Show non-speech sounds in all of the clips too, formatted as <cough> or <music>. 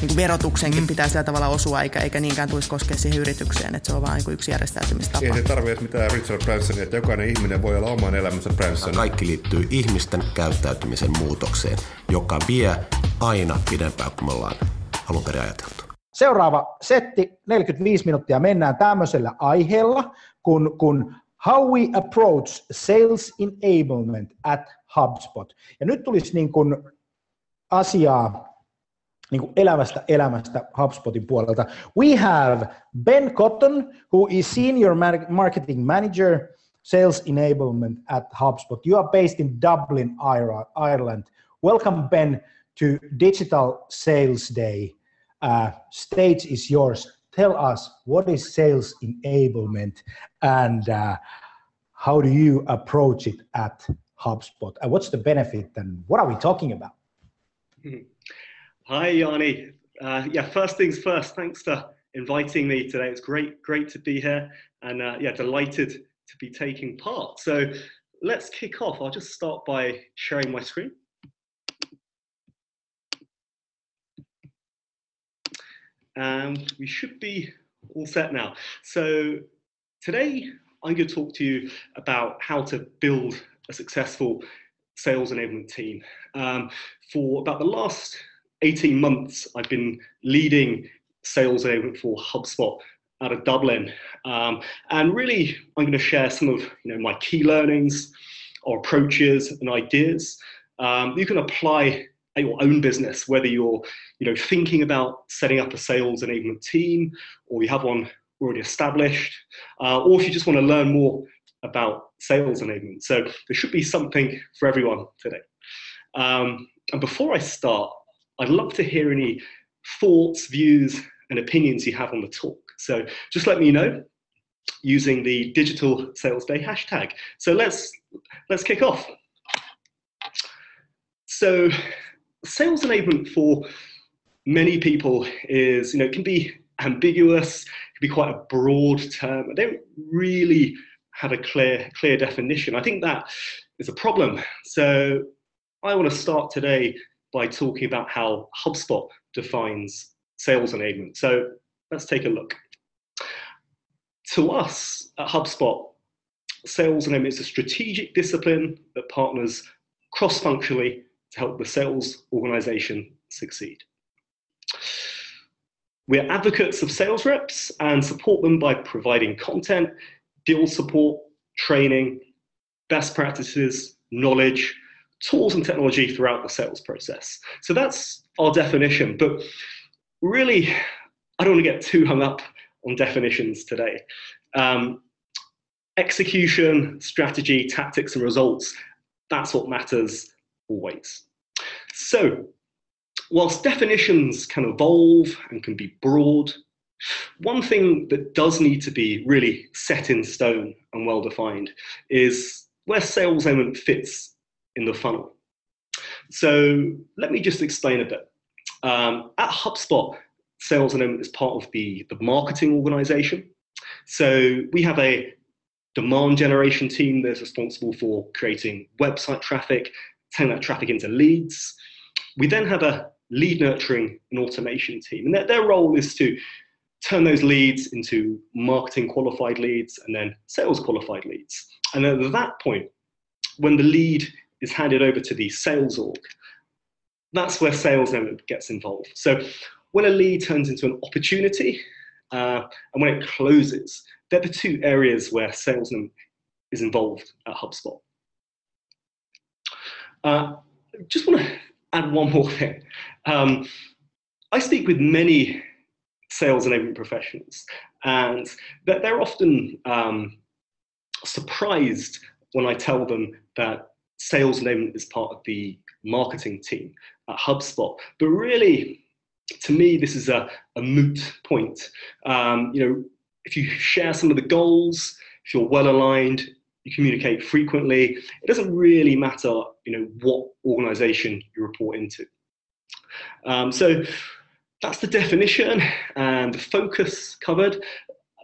niin kuin verotuksenkin mm. pitää sillä tavalla osua, eikä, eikä niinkään tulisi koskea siihen yritykseen, että se on vain niin yksi järjestäytymistapa. Ei se tarvitse mitään Richard Bransonia, että jokainen ihminen voi olla oman elämänsä Branson. Kaikki liittyy ihmisten käyttäytymisen muutokseen, joka vie aina pidempään kuin me ollaan alun perin ajateltu. Seuraava setti, 45 minuuttia, mennään tämmöisellä aiheella, kun, kun How we approach sales enablement at HubSpot. Ja nyt tulisi niin kuin asiaa niin kuin elämästä HubSpotin puolelta. We have Ben Cotton, who is Senior Marketing Manager, Sales Enablement at HubSpot. You are based in Dublin, Ireland. Welcome, Ben, to Digital Sales Day. Uh, stage is yours tell us what is sales enablement and uh, how do you approach it at HubSpot? And what's the benefit and what are we talking about? Hi, Jani. Uh, yeah, first things first, thanks for inviting me today. It's great, great to be here and uh, yeah, delighted to be taking part. So let's kick off. I'll just start by sharing my screen. and we should be all set now. So today I'm going to talk to you about how to build a successful sales enablement team. Um, for about the last 18 months, I've been leading sales enablement for HubSpot out of Dublin. Um, and really, I'm going to share some of you know, my key learnings or approaches and ideas um, you can apply at your own business, whether you're you know, thinking about setting up a sales enablement team, or you have one already established, uh, or if you just want to learn more about sales enablement. So there should be something for everyone today. Um, and before I start, I'd love to hear any thoughts, views, and opinions you have on the talk. So just let me know using the digital sales day hashtag. So let's let's kick off. So sales enablement for many people is, you know, it can be ambiguous, it can be quite a broad term. I don't really have a clear, clear definition. I think that is a problem. So I want to start today by talking about how HubSpot defines sales enablement. So let's take a look. To us at HubSpot, sales enablement is a strategic discipline that partners cross functionally to help the sales organization succeed. We're advocates of sales reps and support them by providing content, deal support, training, best practices, knowledge, tools and technology throughout the sales process. So that's our definition. But really, I don't want to get too hung up on definitions today. Um, execution, strategy, tactics, and results that's what matters always. So, whilst definitions can evolve and can be broad, one thing that does need to be really set in stone and well defined is where sales enablement fits in the funnel. So let me just explain a bit. Um, at HubSpot, sales enablement is part of the, the marketing organization. So we have a demand generation team that's responsible for creating website traffic, turning that traffic into leads. We then have a lead nurturing and automation team. And their, their role is to turn those leads into marketing qualified leads and then sales qualified leads. And at that point, when the lead is handed over to the sales org, that's where sales enablement gets involved. So when a lead turns into an opportunity uh, and when it closes, they're the two areas where sales is involved at HubSpot. Uh, just want to add one more thing. Um, I speak with many sales enablement professionals, and they're often um, surprised when I tell them that sales enablement is part of the marketing team at HubSpot. But really, to me, this is a, a moot point. Um, you know, if you share some of the goals, if you're well aligned, you communicate frequently, it doesn't really matter, you know, what organization you report into. Um, so that's the definition and the focus covered.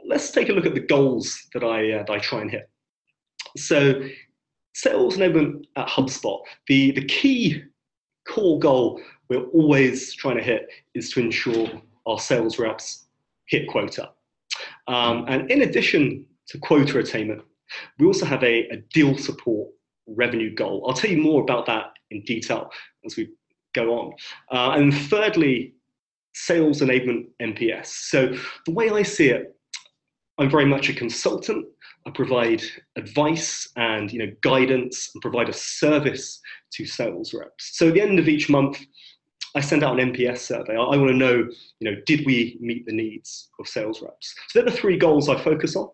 Let's take a look at the goals that I, uh, that I try and hit. So sales enablement at HubSpot, the, the key core goal we're always trying to hit is to ensure our sales reps hit quota. Um, and in addition to quota attainment, we also have a, a deal support revenue goal. I'll tell you more about that in detail as we go on. Uh, and thirdly, sales enablement NPS. So the way I see it, I'm very much a consultant. I provide advice and you know guidance and provide a service to sales reps. So at the end of each month, I send out an NPS survey. I, I want to know, you know, did we meet the needs of sales reps? So they're the three goals I focus on.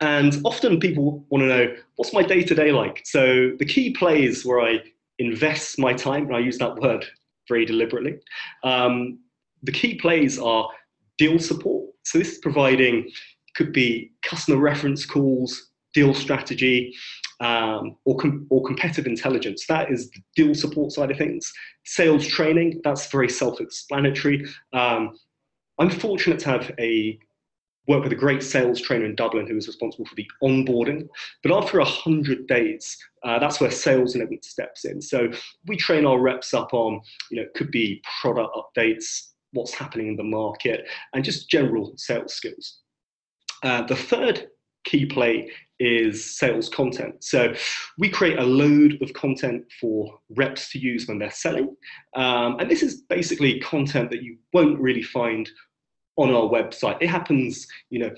And often people want to know, what's my day to day like? So the key plays where I invest my time, and I use that word very deliberately, um, the key plays are deal support. So this is providing, could be customer reference calls, deal strategy, um, or, com- or competitive intelligence. That is the deal support side of things. Sales training, that's very self explanatory. Um, I'm fortunate to have a work with a great sales trainer in Dublin who is responsible for the onboarding. But after 100 days, uh, that's where sales enablement steps in. So we train our reps up on, you know, it could be product updates, what's happening in the market, and just general sales skills. Uh, the third key play is sales content. So we create a load of content for reps to use when they're selling. Um, and this is basically content that you won't really find on our website. It happens, you know,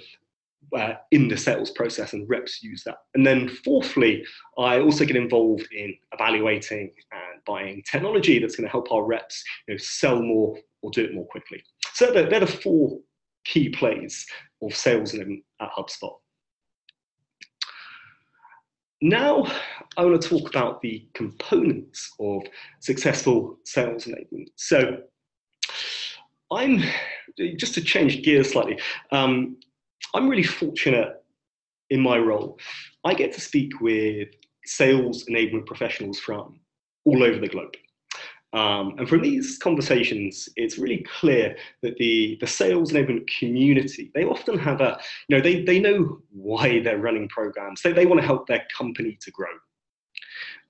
uh, in the sales process and reps use that. And then fourthly, I also get involved in evaluating and buying technology that's going to help our reps you know, sell more or do it more quickly. So they're, they're the four key plays of sales in, at HubSpot. Now, I want to talk about the components of successful sales enablement. So, I'm just to change gears slightly. Um, I'm really fortunate in my role. I get to speak with sales enablement professionals from all over the globe. Um, and from these conversations, it's really clear that the, the sales enablement community, they often have a, you know, they, they know why they're running programs. They, they want to help their company to grow.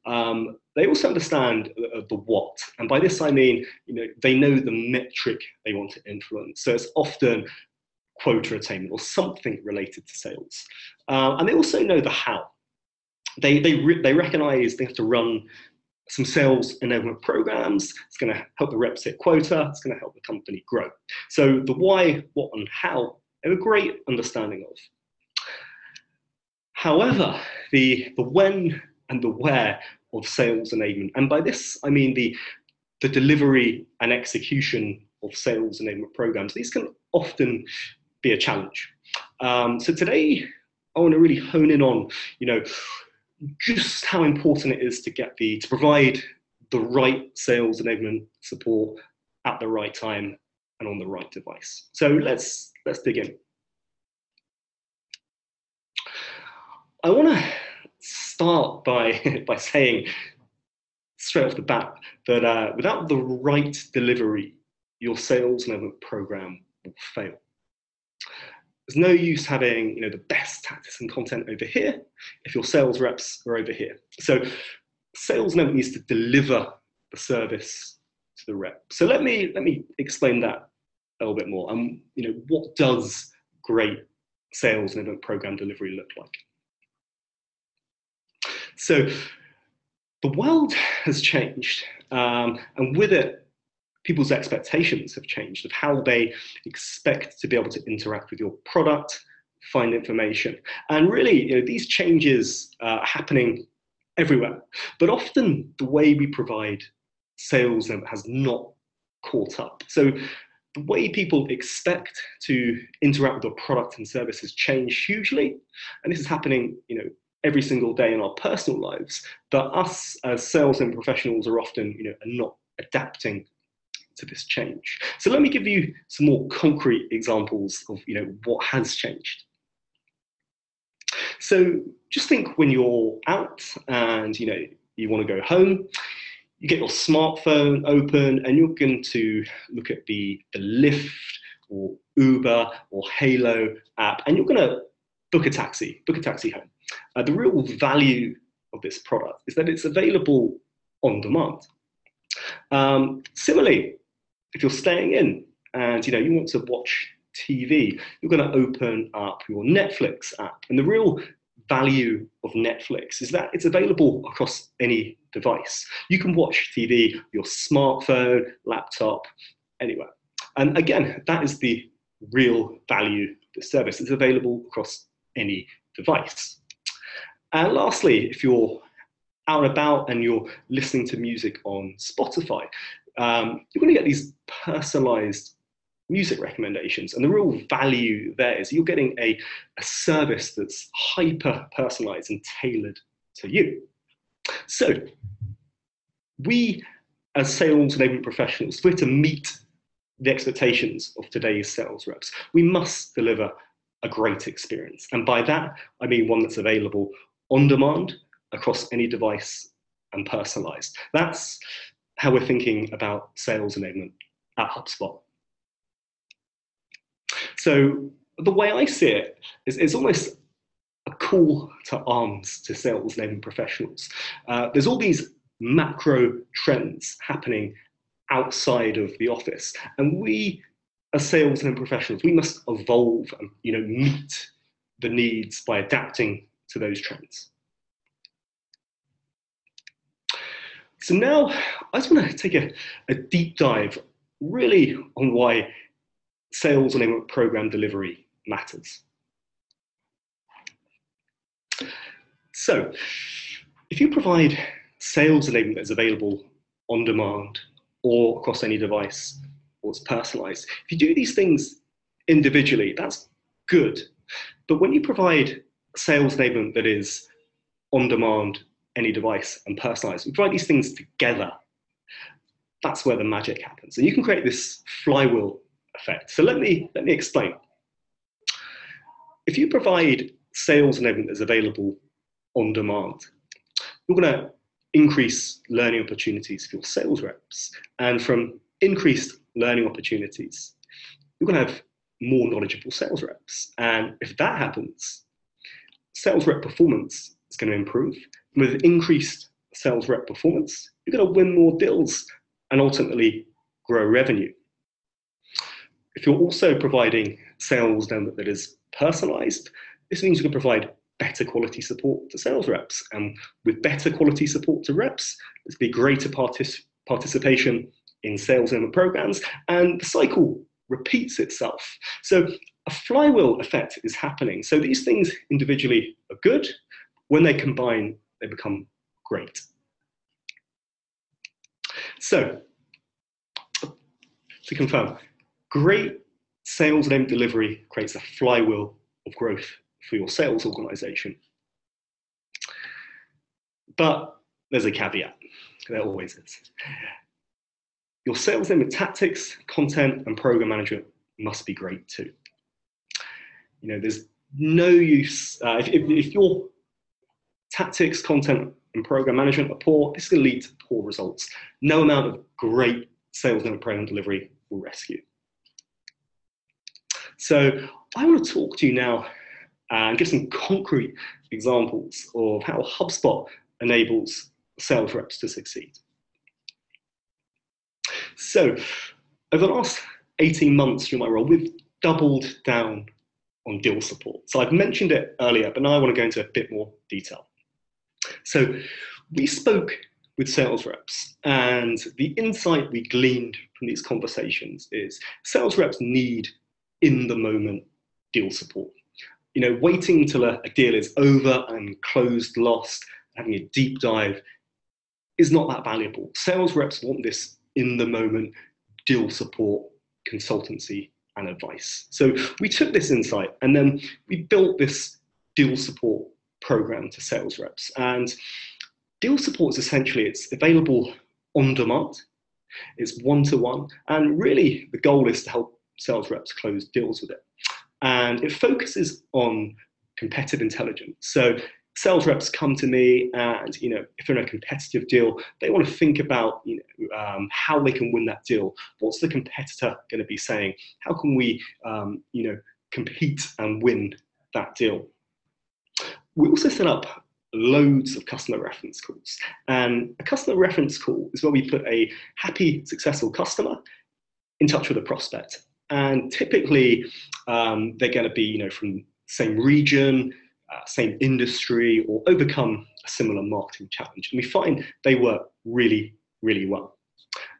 Um, they also understand the, the, what, and by this I mean, you know, they know the metric they want to influence. So it's often quota attainment or something related to sales, uh, and they also know the how. They they re- they recognize they have to run some sales enablement programs. It's going to help the reps hit quota. It's going to help the company grow. So the why, what, and how, have a great understanding of. However, the, the when and the where of sales enablement, and by this I mean the, the delivery and execution of sales enablement programs, these can often be a challenge. Um, so today, I want to really hone in on, you know, just how important it is to get the to provide the right sales enablement support at the right time and on the right device. So let's let's dig in. I want to start by <laughs> by saying straight off the bat that uh, without the right delivery, your sales enablement program will fail. There's no use having you know the best tactics and content over here if your sales reps are over here. So sales never needs to deliver the service to the rep. So let me let me explain that a little bit more. And um, you know what does great sales and program delivery look like? So the world has changed, um, and with it, people's expectations have changed of how they expect to be able to interact with your product, find information. And really, you know, these changes uh, are happening everywhere. But often the way we provide sales has not caught up. So the way people expect to interact with your product and service has changed hugely. And this is happening, you know, every single day in our personal lives. But us as sales and professionals are often, you know, not adapting to this change. So let me give you some more concrete examples of, you know, what has changed. So just think when you're out and you know you want to go home, you get your smartphone open and you're going to look at the, the Lyft or Uber or Hailo app and you're going to book a taxi, book a taxi home. Uh, the real value of this product is that it's available on demand. Um, similarly, if you're staying in and you know you want to watch TV, you're going to open up your Netflix app. And the real value of Netflix is that it's available across any device. You can watch TV, your smartphone, laptop, anywhere. And again, that is the real value of the service. It's available across any device. And lastly, if you're out and about and you're listening to music on Spotify, um, you're going to get these personalized music recommendations. And the real value there is you're getting a, a service that's hyper personalized and tailored to you. So, we as sales enablement professionals, we're to meet the expectations of today's sales reps. We must deliver a great experience. And by that, I mean one that's available on demand across any device and personalized. That's how we're thinking about sales enablement at HubSpot. So the way I see it is it's almost a call to arms to sales and enablement professionals. Uh, there's all these macro trends happening outside of the office, and we as sales and professionals, we must evolve and you know meet the needs by adapting to those trends. So now I just want to take a, a deep dive really on why sales and program delivery matters. So, if you provide sales enablement that's available on demand or across any device or it's personalized, if you do these things individually, that's good. But when you provide sales enablement that is on demand, any device, and personalized, we provide these things together. That's where the magic happens. And you can create this flywheel effect. So let me, let me explain. If you provide sales enablement that's available on demand, you're going to increase learning opportunities for your sales reps. And from increased learning opportunities, you're going to have more knowledgeable sales reps. And if that happens, sales rep performance is going to improve. With increased sales rep performance, you're going to win more deals and ultimately grow revenue. If you're also providing sales then that is personalized, this means you can provide better quality support to sales reps. And with better quality support to reps, there's be greater partic- participation in sales and programs, and the cycle repeats itself. So a flywheel effect is happening. So these things individually are good. When they combine, they become great. So to confirm, Great sales and delivery creates a flywheel of growth for your sales organization. But there's a caveat, there always is. Your sales enablement tactics, content, and program management must be great too. You know, there's no use, uh, if, if, if your tactics, content, and program management are poor, this is going to lead to poor results. No amount of great sales and program delivery will rescue. So I want to talk to you now uh, and give some concrete examples of how HubSpot enables sales reps to succeed. So over the last 18 months through my role, we've doubled down on deal support. So I've mentioned it earlier, but now I want to go into a bit more detail. So we spoke with sales reps. And the insight we gleaned from these conversations is sales reps need in the moment deal support. You know, waiting till a, a deal is over and closed, lost, having a deep dive is not that valuable. Sales reps want this in the moment deal support, consultancy, and advice. So we took this insight and then we built this deal support program to sales reps. And deal support is essentially it's available on demand, it's one to one, and really the goal is to help sales reps close deals with it. And it focuses on competitive intelligence. So sales reps come to me and you know if they're in a competitive deal they want to think about you know um, how they can win that deal what's the competitor going to be saying how can we um, you know compete and win that deal we also set up loads of customer reference calls and a customer reference call is where we put a happy successful customer in touch with a prospect and typically um, they're going to be you know from same region uh, same industry or overcome a similar marketing challenge. And we find they work really, really well.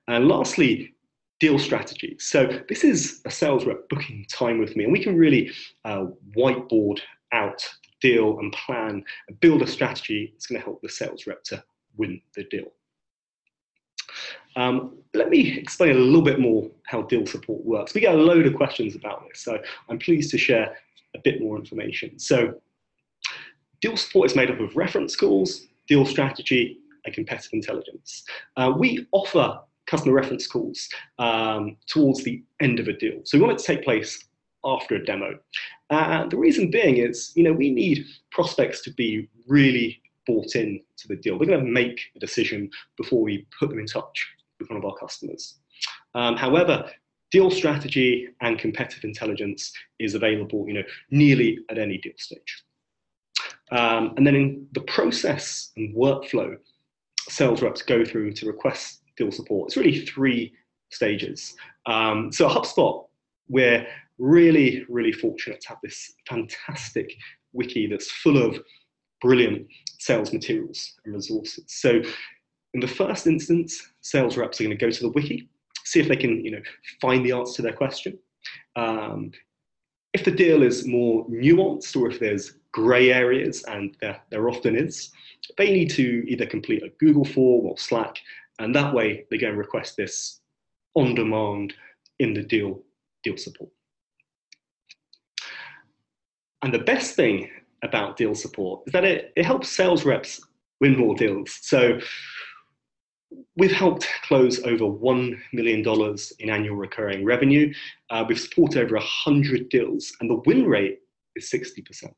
And lastly, deal strategy. So this is a sales rep booking time with me, and we can really uh, whiteboard out deal and plan and build a strategy that's going to help the sales rep to win the deal. Um, let me explain a little bit more how deal support works. We get a load of questions about this, so I'm pleased to share a bit more information. So Deal support is made up of reference calls, deal strategy, and competitive intelligence. Uh, we offer customer reference calls um, towards the end of a deal. So we want it to take place after a demo. Uh, the reason being is, you know, we need prospects to be really bought in to the deal. They're going to make a decision before we put them in touch with one of our customers. Um, however, deal strategy and competitive intelligence is available, you know, nearly at any deal stage. Um, and then in the process and workflow sales reps go through to request deal support, it's really three stages. Um, so HubSpot, we're really, really fortunate to have this fantastic wiki that's full of brilliant sales materials and resources. So in the first instance, sales reps are going to go to the wiki, see if they can, you know, find the answer to their question. Um, if the deal is more nuanced or if there's grey areas, and there, there often is, they need to either complete a Google form or Slack, and that way they go and request this on demand in the deal, deal support. And the best thing about deal support is that it, it helps sales reps win more deals. So we've helped close over $1 million in annual recurring revenue. Uh, we've supported over 100 deals, and the win rate is 60%.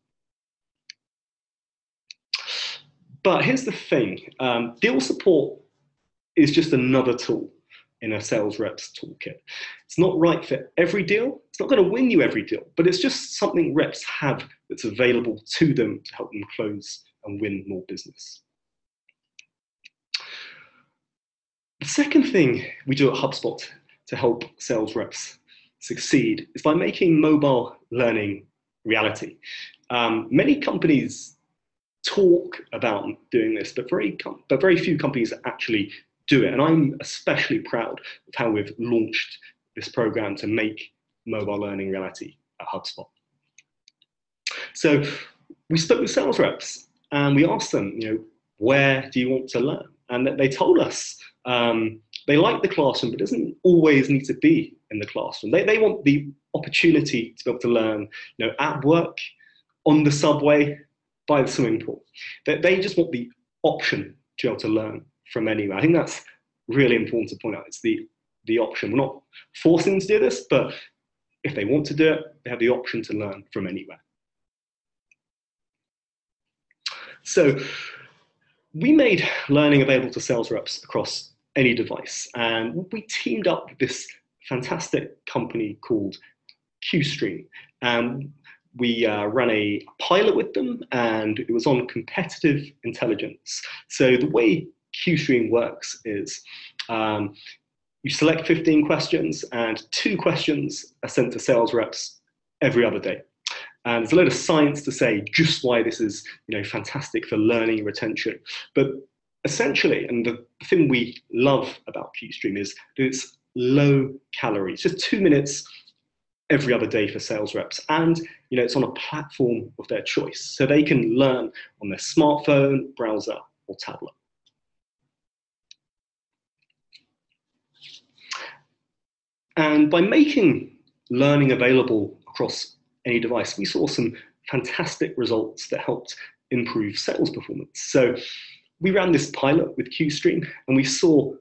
But here's the thing um, deal support is just another tool in a sales rep's toolkit. It's not right for every deal. It's not going to win you every deal, but it's just something reps have that's available to them to help them close and win more business. The second thing we do at HubSpot to help sales reps succeed is by making mobile learning reality. Um, many companies talk about doing this, but very, but very few companies actually do it. And I'm especially proud of how we've launched this program to make mobile learning reality at HubSpot. So we spoke with sales reps and we asked them, you know, where do you want to learn? And they told us um, they like the classroom, but it doesn't always need to be in the classroom. They, they want the opportunity to be able to learn, you know, at work, on the subway, by the swimming pool. They, they just want the option to be able to learn from anywhere. I think that's really important to point out. It's the, the option. We're not forcing them to do this, but if they want to do it, they have the option to learn from anywhere. So we made learning available to sales reps across any device. And we teamed up with this fantastic company called QStream. And we uh, ran a pilot with them and it was on competitive intelligence. So the way QStream works is um, you select 15 questions and two questions are sent to sales reps every other day. And there's a lot of science to say just why this is you know, fantastic for learning retention. But essentially, and the thing we love about QStream is that it's low calories, just two minutes every other day for sales reps. And you know, it's on a platform of their choice. So they can learn on their smartphone, browser, or tablet. And by making learning available across any device, we saw some fantastic results that helped improve sales performance. So we ran this pilot with QStream and we saw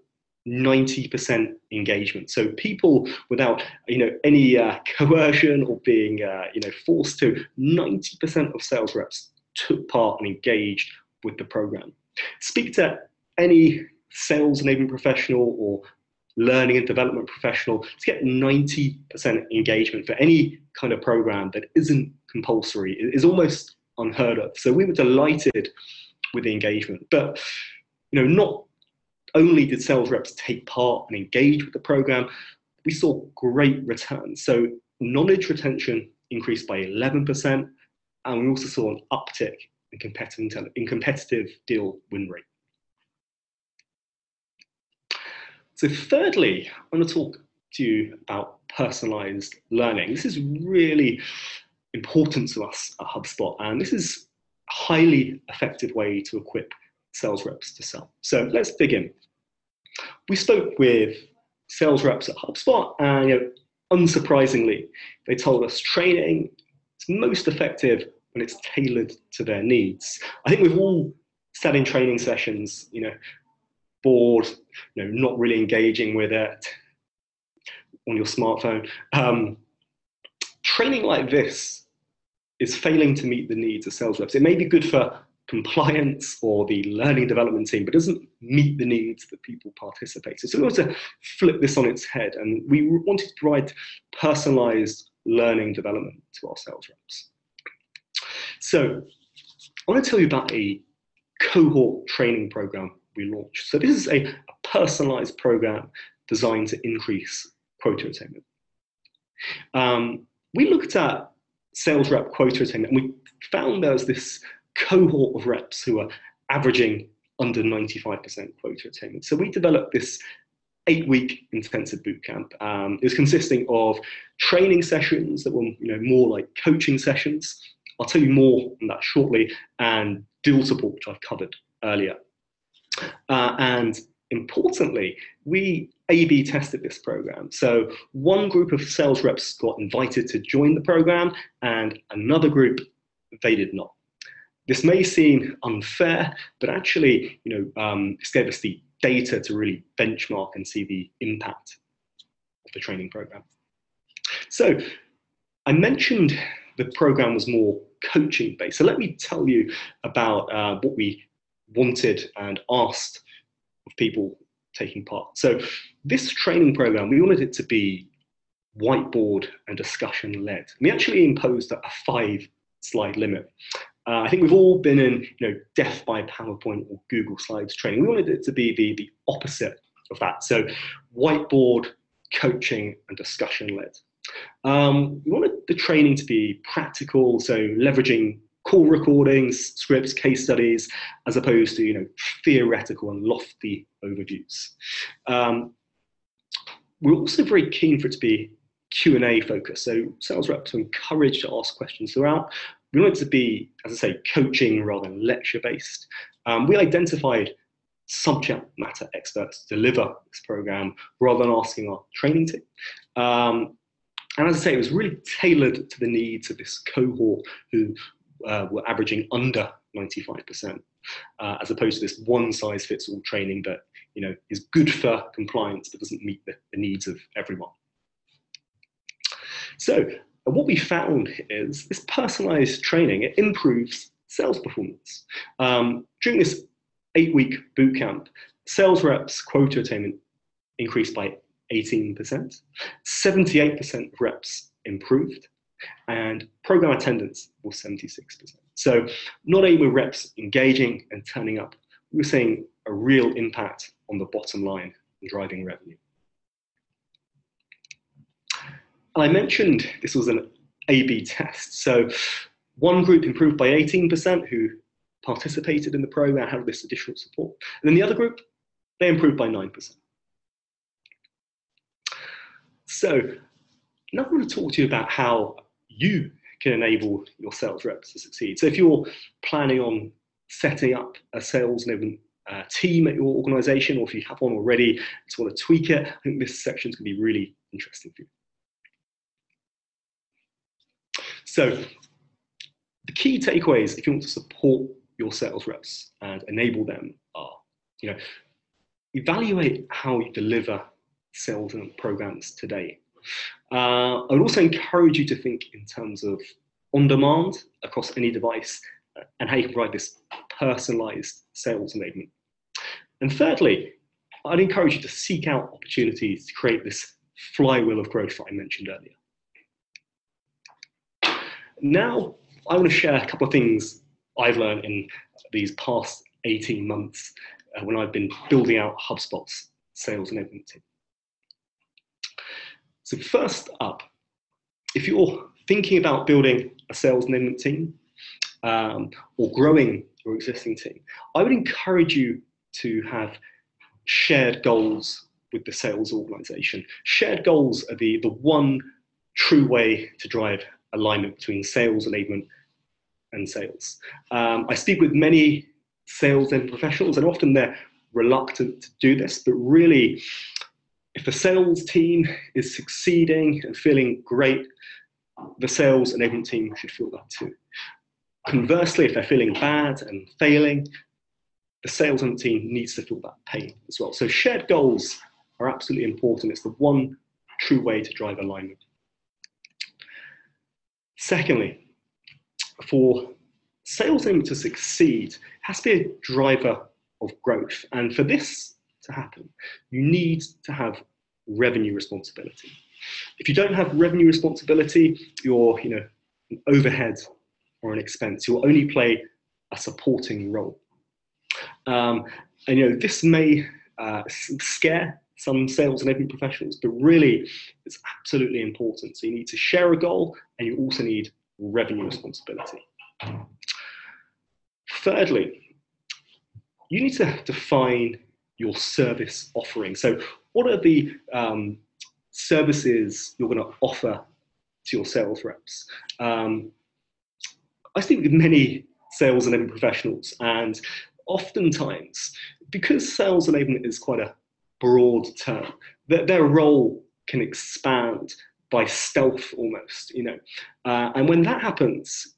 90% engagement. So people without you know any uh, <laughs> coercion or being uh, you know forced to, 90% of sales reps took part and engaged with the program. Speak to any sales enabling professional or learning and development professional to get 90% engagement for any kind of program that isn't compulsory is almost unheard of. So we were delighted with the engagement. But you know, not only did sales reps take part and engage with the program, we saw great returns. So knowledge retention increased by 11%, and we also saw an uptick in competitive, in competitive deal win rate. So thirdly, I want to talk to you about personalized learning. This is really important to us at HubSpot, and this is a highly effective way to equip sales reps to sell. So let's begin. We spoke with sales reps at HubSpot, and you know, unsurprisingly, they told us training is most effective when it's tailored to their needs. I think we've all sat in training sessions, you know, bored, you know, not really engaging with it on your smartphone. Um, training like this is failing to meet the needs of sales reps. It may be good for compliance or the learning development team, but doesn't meet the needs that people participate. So we want to flip this on its head, and we wanted to provide personalized learning development to our sales reps. So I want to tell you about a cohort training program we launched. So this is a, a personalized program designed to increase quota attainment. Um, we looked at sales rep quota attainment and we found there was this cohort of reps who are averaging under 95% quota attainment. So we developed this eight week intensive boot camp. Um, it was consisting of training sessions that were you know, more like coaching sessions. I'll tell you more on that shortly, and deal support, which I've covered earlier. Uh, and importantly, we A B tested this program. So one group of sales reps got invited to join the program, and another group, they did not. This may seem unfair, but actually, you know, um, gave us the data to really benchmark and see the impact of the training program. So I mentioned the program was more coaching based. So let me tell you about uh, what we wanted and asked of people taking part. So this training program, we wanted it to be whiteboard and discussion led. We actually imposed a five slide limit. Uh, I think we've all been in, you know, death by PowerPoint or Google Slides training. We wanted it to be the, the opposite of that. So whiteboard, coaching, and discussion led. Um, we wanted the training to be practical, so leveraging call recordings, scripts, case studies, as opposed to you know theoretical and lofty overviews. Um, we're also very keen for it to be Q&A focused, so sales reps are encouraged to ask questions throughout, we want it to be, as I say, coaching rather than lecture based. Um, we identified subject matter experts to deliver this program rather than asking our training team. Um, and as I say, it was really tailored to the needs of this cohort who uh, were averaging under 95%, uh, as opposed to this one size fits all training that you know is good for compliance but doesn't meet the, the needs of everyone. So and what we found is this personalized training, it improves sales performance. Um, during this eight week boot camp, sales reps quota attainment increased by 18%, 78% of reps improved, and program attendance was 76%. So not only were reps engaging and turning up, we were seeing a real impact on the bottom line and driving revenue. I mentioned this was an A B test. So one group improved by 18% who participated in the program, had this additional support. And then the other group, they improved by 9%. So now I'm going to talk to you about how you can enable your sales reps to succeed. So if you're planning on setting up a sales enablement uh, team at your organization, or if you have one already, and just want to tweak it, I think this section is going to be really interesting for you. So the key takeaways, if you want to support your sales reps and enable them are, you know, evaluate how you deliver sales and programs today. Uh, I would also encourage you to think in terms of on demand across any device uh, and how you can provide this personalized sales enablement. And thirdly, I'd encourage you to seek out opportunities to create this flywheel of growth that I mentioned earlier. Now, I want to share a couple of things I've learned in these past 18 months uh, when I've been building out HubSpot's sales enablement team. So, first up, if you're thinking about building a sales enablement team um, or growing your existing team, I would encourage you to have shared goals with the sales organization. Shared goals are the, the one true way to drive alignment between sales enablement and sales. Um, I speak with many sales and professionals, and often they're reluctant to do this, but really, if the sales team is succeeding and feeling great, the sales enablement team should feel that too. Conversely, if they're feeling bad and failing, the sales and team needs to feel that pain as well. So shared goals are absolutely important. It's the one true way to drive alignment. Secondly, for sales aim to succeed, has to be a driver of growth. And for this to happen, you need to have revenue responsibility. If you don't have revenue responsibility, you're you know an overhead or an expense. You'll only play a supporting role. Um, and you know this may uh, scare some sales and enablement professionals, but really it's absolutely important. So you need to share a goal and you also need revenue responsibility. Thirdly, you need to define your service offering. So what are the um, services you're going to offer to your sales reps? Um, I speak with many sales enablement professionals and oftentimes, because sales enablement is quite a broad term. Their, their role can expand by stealth almost, you know. Uh, and when that happens,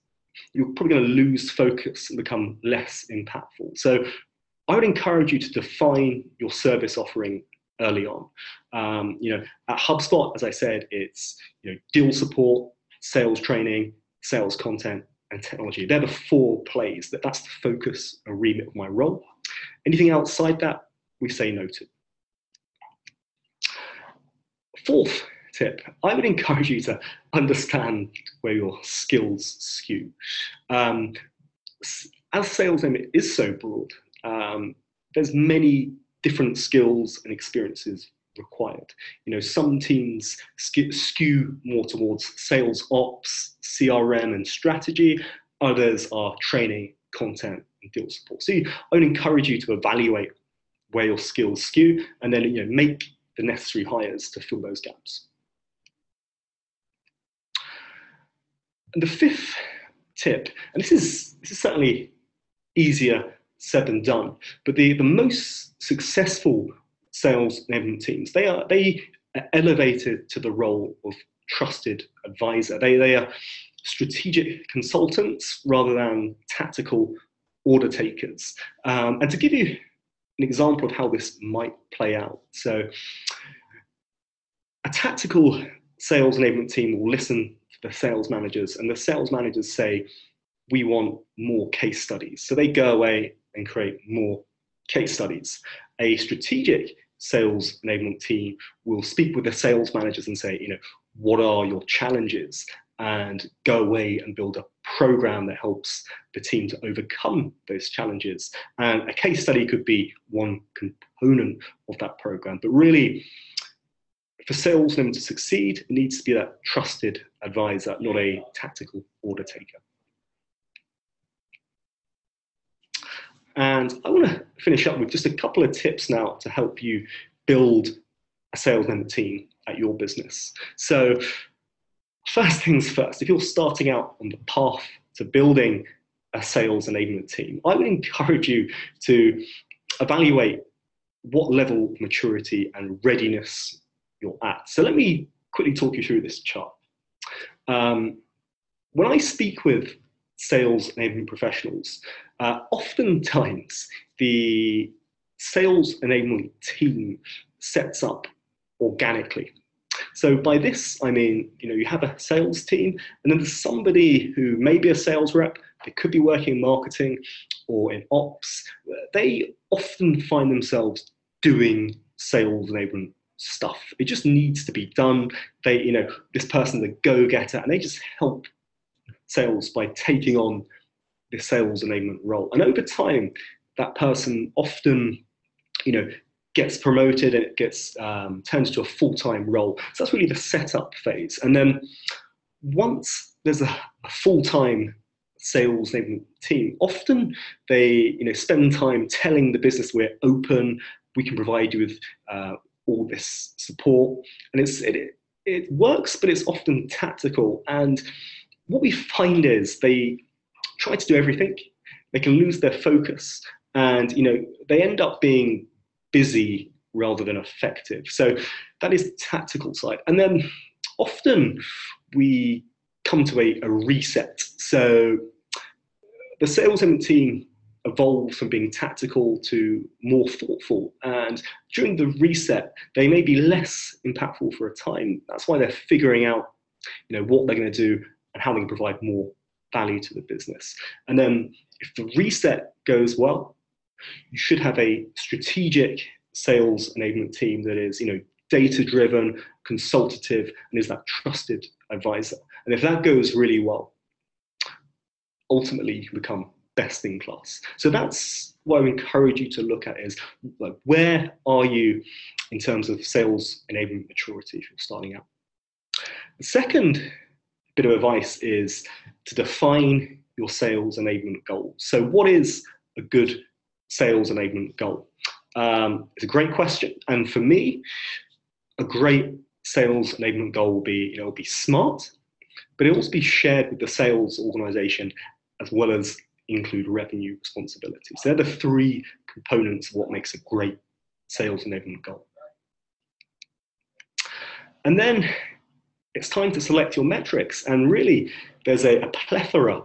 you're probably going to lose focus and become less impactful. So I would encourage you to define your service offering early on. Um, you know, at HubSpot, as I said, it's you know deal support, sales training, sales content, and technology. They're the four plays. That that's the focus and remit of my role. Anything outside that, we say no to. Fourth tip, I would encourage you to understand where your skills skew. Um, as sales is so broad, um, there's many different skills and experiences required. You know, some teams skew more towards sales ops, CRM, and strategy. Others are training, content, and deal support. So I would encourage you to evaluate where your skills skew, and then you know make the necessary hires to fill those gaps. And the fifth tip, and this is, this is certainly easier said than done, but the, the most successful sales enablement teams, they are, they are elevated to the role of trusted advisor. They, they are strategic consultants rather than tactical order takers. Um, and to give you an example of how this might play out. So, a tactical sales enablement team will listen to the sales managers, and the sales managers say, We want more case studies. So, they go away and create more case studies. A strategic sales enablement team will speak with the sales managers and say, you know, what are your challenges? and go away and build a program that helps the team to overcome those challenges. And a case study could be one component of that program. But really, for salesmen to succeed, it needs to be that trusted advisor, not a tactical order taker. And I want to finish up with just a couple of tips now to help you build a sales enablement team at your business. So, first things first, if you're starting out on the path to building a sales enablement team, I would encourage you to evaluate what level of maturity and readiness you're at. So, let me quickly talk you through this chart. Um, when I speak with sales enablement professionals, uh, oftentimes the sales enablement team sets up organically. So by this, I mean, you know, you have a sales team, and then there's somebody who may be a sales rep, they could be working in marketing or in ops. They often find themselves doing sales enablement stuff. It just needs to be done. They, you know, this person's a go-getter, and they just help sales by taking on the sales enablement role. And over time, that person often, you know, gets promoted and it gets um, turned into a full-time role. So that's really the setup phase. And then once there's a, a full-time sales enablement team, often they, you know, spend time telling the business we're open, we can provide you with uh, all this support, and it's it, it works, but it's often tactical and what we find is they try to do everything. They can lose their focus, and you know they end up being busy rather than effective. So that is the tactical side, and then often we come to a, a reset. So the sales team evolves from being tactical to more thoughtful. And during the reset, they may be less impactful for a time. That's why they're figuring out, you know, what they're going to do and how they can provide more value to the business. And then if the reset goes well, you should have a strategic sales enablement team that is, you know, data driven, consultative, and is that trusted advisor. And if that goes really well, ultimately you can become best in class. So that's what I encourage you to look at is like where are you in terms of sales enablement maturity if you're starting out. The second bit of advice is to define your sales enablement goal. So, what is a good sales enablement goal? Um, it's a great question, and for me, a great sales enablement goal will be, you know, be smart, but it also be shared with the sales organization as well as include revenue responsibility. So they're the three components of what makes a great sales enablement goal. And then it's time to select your metrics. And really, there's a, a plethora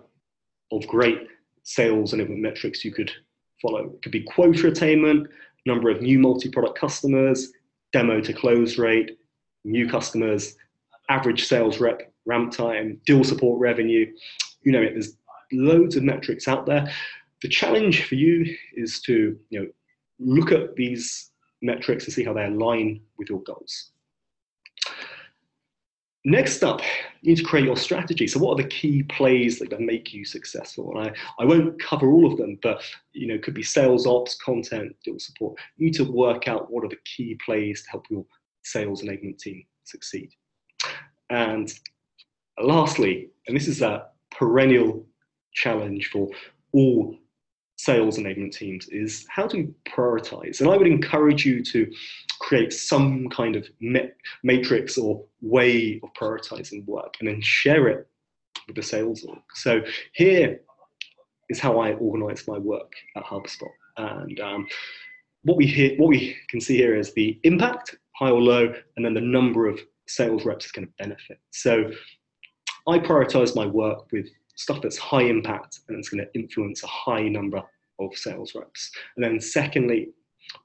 of great sales enablement metrics you could follow. It could be quota attainment, number of new multi-product customers, demo to close rate, new customers, average sales rep ramp time, deal support revenue. You know it. There's loads of metrics out there. The challenge for you is to you know look at these metrics and see how they align with your goals. Next up, you need to create your strategy. So, what are the key plays that make you successful? And I, I won't cover all of them, but you know, it could be sales ops, content, deal support. You need to work out what are the key plays to help your sales and enablement team succeed. And lastly, and this is a perennial challenge for all sales enablement teams is how do to prioritize. And I would encourage you to create some kind of matrix or way of prioritizing work and then share it with the sales org. So here is how I organize my work at HubSpot. And um, what we hear, what we can see here is the impact, high or low, and then the number of sales reps is going to benefit. So I prioritize my work with stuff that's high impact and it's going to influence a high number of sales reps. And then secondly,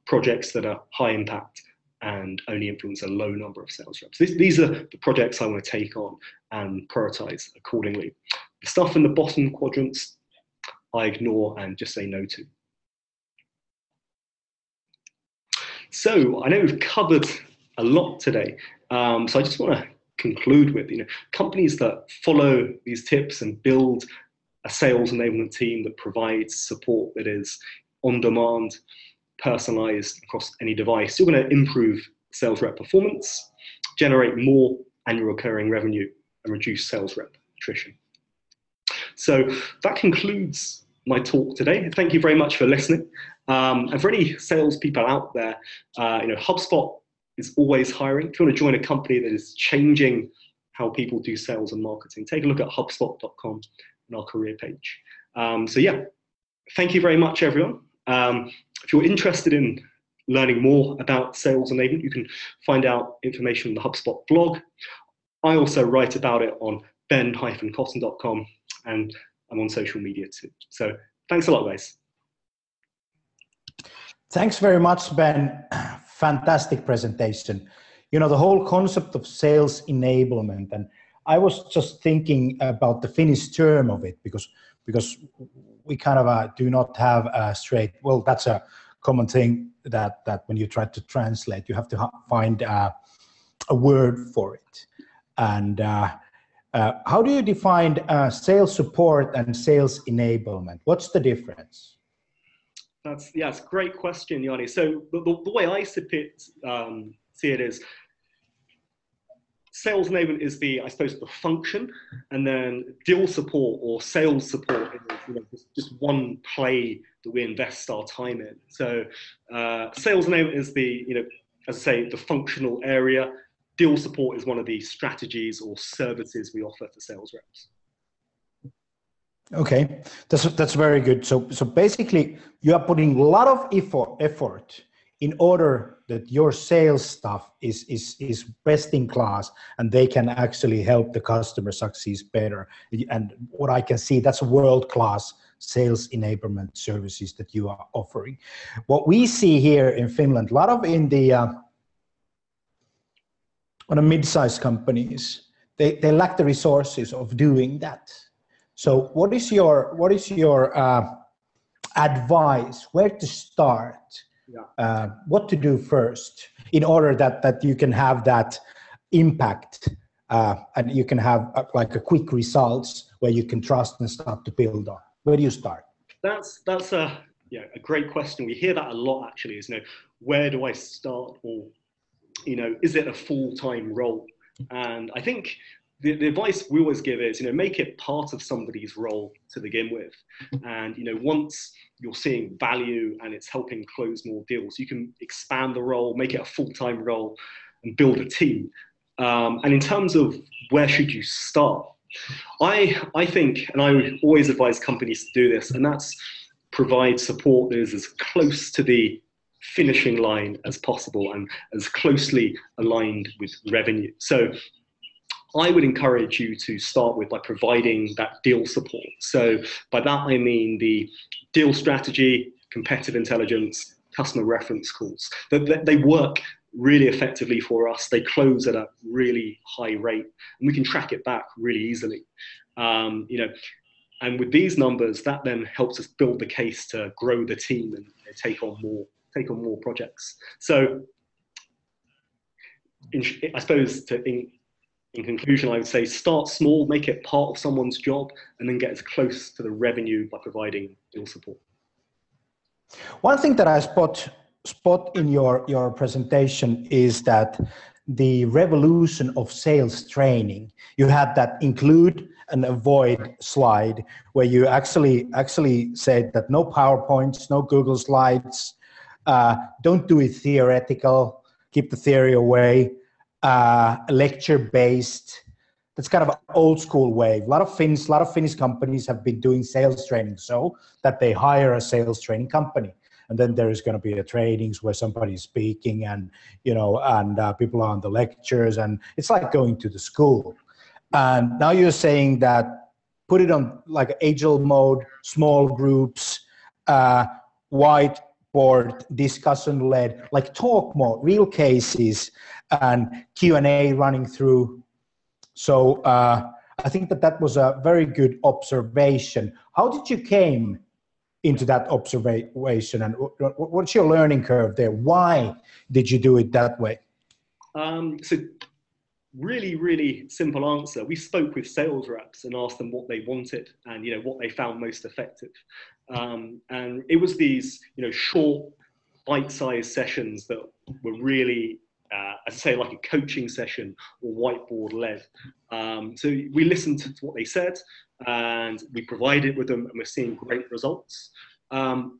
projects that are high impact and only influence a low number of sales reps. This, these are the projects I want to take on and prioritize accordingly. The stuff in the bottom quadrants, I ignore and just say no to. So I know we've covered a lot today, um, so I just want to conclude with, you know, companies that follow these tips and build a sales enablement team that provides support that is on demand, personalized across any device, you're going to improve sales rep performance, generate more annual recurring revenue, and reduce sales rep attrition. So that concludes my talk today. Thank you very much for listening. Um, and for any salespeople out there, uh, you know, HubSpot is always hiring. If you want to join a company that is changing how people do sales and marketing, take a look at HubSpot.com and our career page. Um, so yeah, thank you very much, everyone. Um, if you're interested in learning more about sales enablement, you can find out information on the HubSpot blog. I also write about it on ben-cotton.com and I'm on social media too. So thanks a lot, guys. Thanks very much, Ben. <clears throat> Fantastic presentation. You know, the whole concept of sales enablement, and I was just thinking about the Finnish term of it because because we kind of uh, do not have a straight. Well, that's a common thing that that when you try to translate, you have to find uh, a word for it. And uh, uh, how do you define uh, sales support and sales enablement? What's the difference? That's yes, great question, Jani. So the, the, way I see it, um, see it is sales enablement is the, I suppose, the function, and then deal support or sales support is you know, just, one play that we invest our time in. So uh, sales enablement is the, you know, as I say, the functional area, deal support is one of the strategies or services we offer for sales reps. Okay, that's that's very good. So so basically, you are putting a lot of effort effort in order that your sales stuff is is is best in class and they can actually help the customer succeed better. And what I can see, that's world class sales enablement services that you are offering. What we see here in Finland, a lot of in the uh, on the mid-sized companies, they, they lack the resources of doing that. So what is your what is your uh, advice? Where to start? Uh, what to do first in order that that you can have that impact uh, and you can have uh, like a quick results where you can trust and start to build on. Where do you start? That's that's a yeah a great question. We hear that a lot actually. Is you know where do I start or you know, is it a full-time role? And I think the, the, advice we always give is, you know, make it part of somebody's role to begin with. <laughs> And, you know, once you're seeing value and it's helping close more deals, you can expand the role, make it a full-time role and build a team. Um, and in terms of where should you start, I, I think, and I always advise companies to do this, and that's provide support that is as close to the finishing line as possible and as closely aligned with revenue. So I would encourage you to start with by providing that deal support. So by that I mean the deal strategy, competitive intelligence, customer reference calls. That they work really effectively for us. They close at a really high rate, and we can track it back really easily. Um, you know, and with these numbers, that then helps us build the case to grow the team and take on more take on more projects. So, in, I suppose to, in, in conclusion, I would say start small, make it part of someone's job, and then get as close to the revenue by providing deal support. One thing that I spot spot in your your presentation is that the revolution of sales training. You had that include and avoid slide where you actually actually said that no PowerPoints, no Google slides, uh, don't do it theoretical. Keep the theory away. Uh, lecture based. That's kind of an old school way. A lot of Finns, a lot of Finnish companies have been doing sales training so that they hire a sales training company and then there is going to be a trainings where somebody is speaking and you know and uh, people are on the lectures and it's like going to the school and now you're saying that put it on like agile mode small groups uh, white board discussion led like talk more real cases and q&a running through. So uh, i think that that was a very good observation. How did you came into that observation and what's your learning curve there? Why did you do it that way? Um, so really really simple answer we spoke with sales reps and asked them what they wanted and you know what they found most effective um, and it was these you know short bite-sized sessions that were really uh, as I say, like a coaching session or whiteboard led. Um, so we listened to what they said, and we provided with them, and we're seeing great results. Um,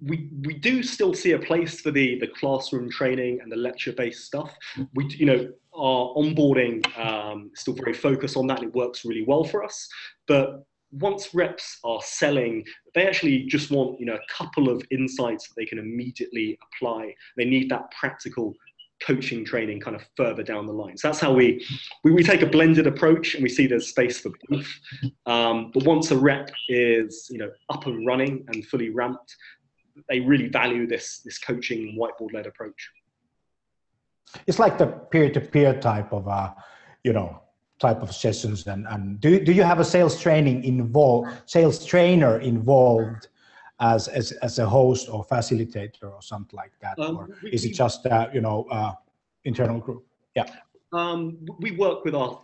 we we do still see a place for the the classroom training and the lecture based stuff. We you know our onboarding um, still very focused on that. And it works really well for us, but once reps are selling, they actually just want you know a couple of insights that they can immediately apply. They need that practical coaching training kind of further down the line. So that's how we, we, we take a blended approach and we see there's space for both. Um, but once a rep is you know up and running and fully ramped, they really value this this coaching whiteboard led approach. It's like the peer to peer type of uh, you know type of sessions and, and do, do you have a sales training involved sales trainer involved as, as, as a host or facilitator or something like that? Um, or we, is it just, uh, you know, uh, internal group? Yeah. Um, we work with our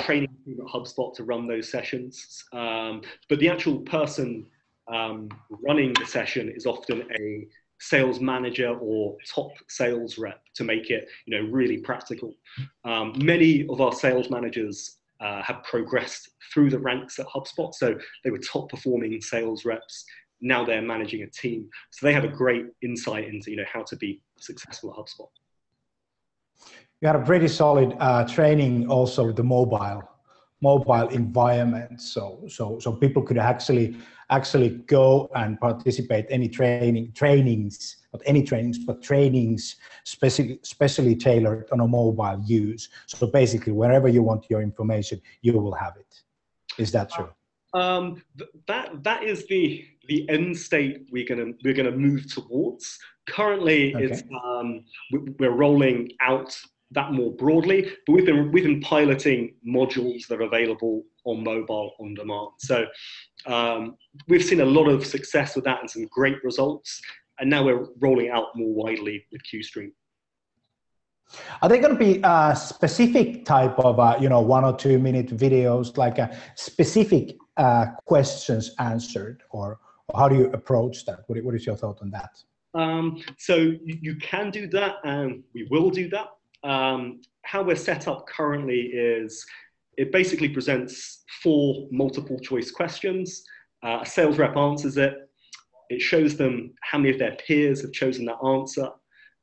training team at HubSpot to run those sessions. Um, but the actual person um, running the session is often a sales manager or top sales rep to make it you know really practical um, many of our sales managers uh, have progressed through the ranks at hubspot so they were top performing sales reps now they're managing a team. So they have a great insight into you know how to be successful at HubSpot. You had a pretty solid uh, training also with the mobile mobile environment. So so so people could actually actually go and participate any training trainings, not any trainings, but trainings specially specially tailored on a mobile use. So basically, wherever you want your information, you will have it. Is that true? Um, that that is the the end state we're gonna we're gonna move towards. Currently, okay. it's um, we're rolling out that more broadly, but we've been we've been piloting modules that are available on mobile on demand. So um, we've seen a lot of success with that and some great results. And now we're rolling out more widely with QStream. Are they going to be a specific type of, uh, you know, one or two minute videos, like a specific uh, questions answered, or, or, how do you approach that? What, what is your thought on that? Um, so you, can do that, and we will do that. Um, how we're set up currently is it basically presents four multiple choice questions. Uh, a sales rep answers it. It shows them how many of their peers have chosen that answer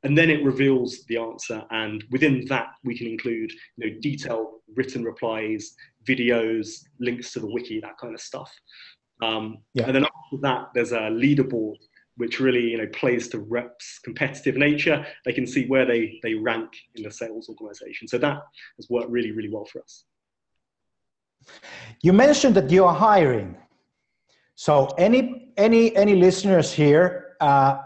and then it reveals the answer and within that we can include you know detailed written replies videos links to the wiki that kind of stuff um, yeah. and then after that there's a leaderboard which really you know plays to reps competitive nature they can see where they they rank in the sales organization. So that has worked really really well for us. You mentioned that you are hiring. So any any any listeners here uh,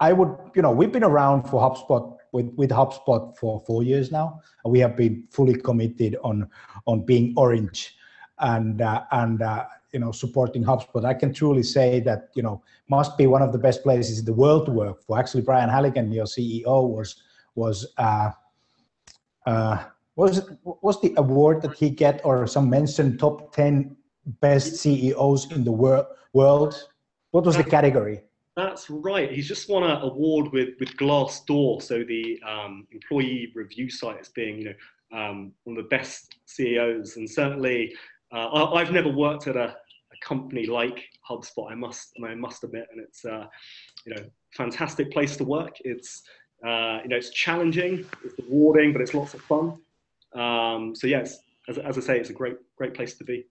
I would, you know, we've been around for HubSpot with, with HubSpot for four years now. And we have been fully committed on on being orange and uh, and uh, you know supporting HubSpot. I can truly say that you know must be one of the best places in the world to work for. Actually, Brian Halligan, your CEO, was was uh, uh, was was the award that he get or some mentioned top ten best CEOs in the wor- world. What was the category? That's right. He's just won an award with with Glassdoor, so the um, employee review site as being, you know, um, one of the best CEOs. And certainly, uh, I, have never worked at a, a, company like HubSpot. I must, I must admit, and it's, uh, you know, fantastic place to work. It's, uh, you know, it's challenging, it's rewarding, but it's lots of fun. Um, so yes, as, as I say, it's a great, great place to be.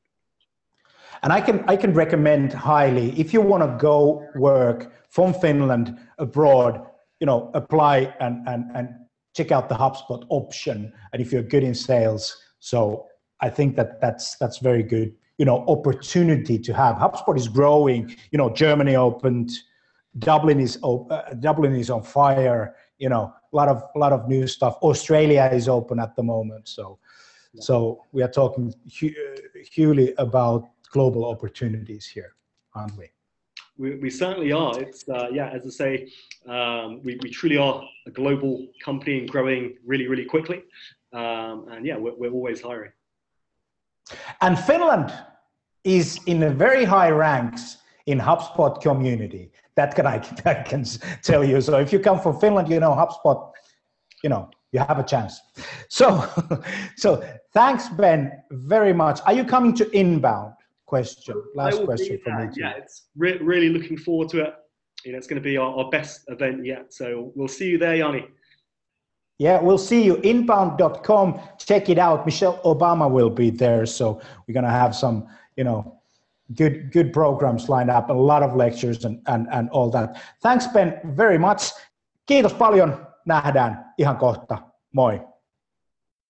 And I can I can recommend highly if you want to go work from Finland abroad, you know, apply and and and check out the HubSpot option. And if you're good in sales, so I think that that's that's very good. You know, opportunity to have. HubSpot is growing. You know, Germany opened, Dublin is uh, Dublin is on fire. You know, a lot of a lot of new stuff. Australia is open at the moment. So, yeah. so we are talking hugely about global opportunities here, aren't we? We, we certainly are. It's uh, yeah, as I say, um, we, we truly are a global company and growing really, really quickly. Um, and yeah, we're, we're always hiring. And Finland is in a very high ranks in HubSpot community. That can I, <laughs> I can tell you. So if you come from Finland, you know HubSpot. You know you have a chance. So, <laughs> so thanks Ben very much. Are you coming to Inbound? question. Last question for me. Yeah, it's re- really looking forward to it. You know, it's going to be our, our best event yet. So we'll see you there, Jani. Yeah, we'll see you. Inbound.com. Check it out. Michelle Obama will be there. So we're going to have some, you know, good good programs lined up, a lot of lectures and, and, and all that. Thanks Ben very much. Kiitos paljon. Nähdään ihan kohta. Moi.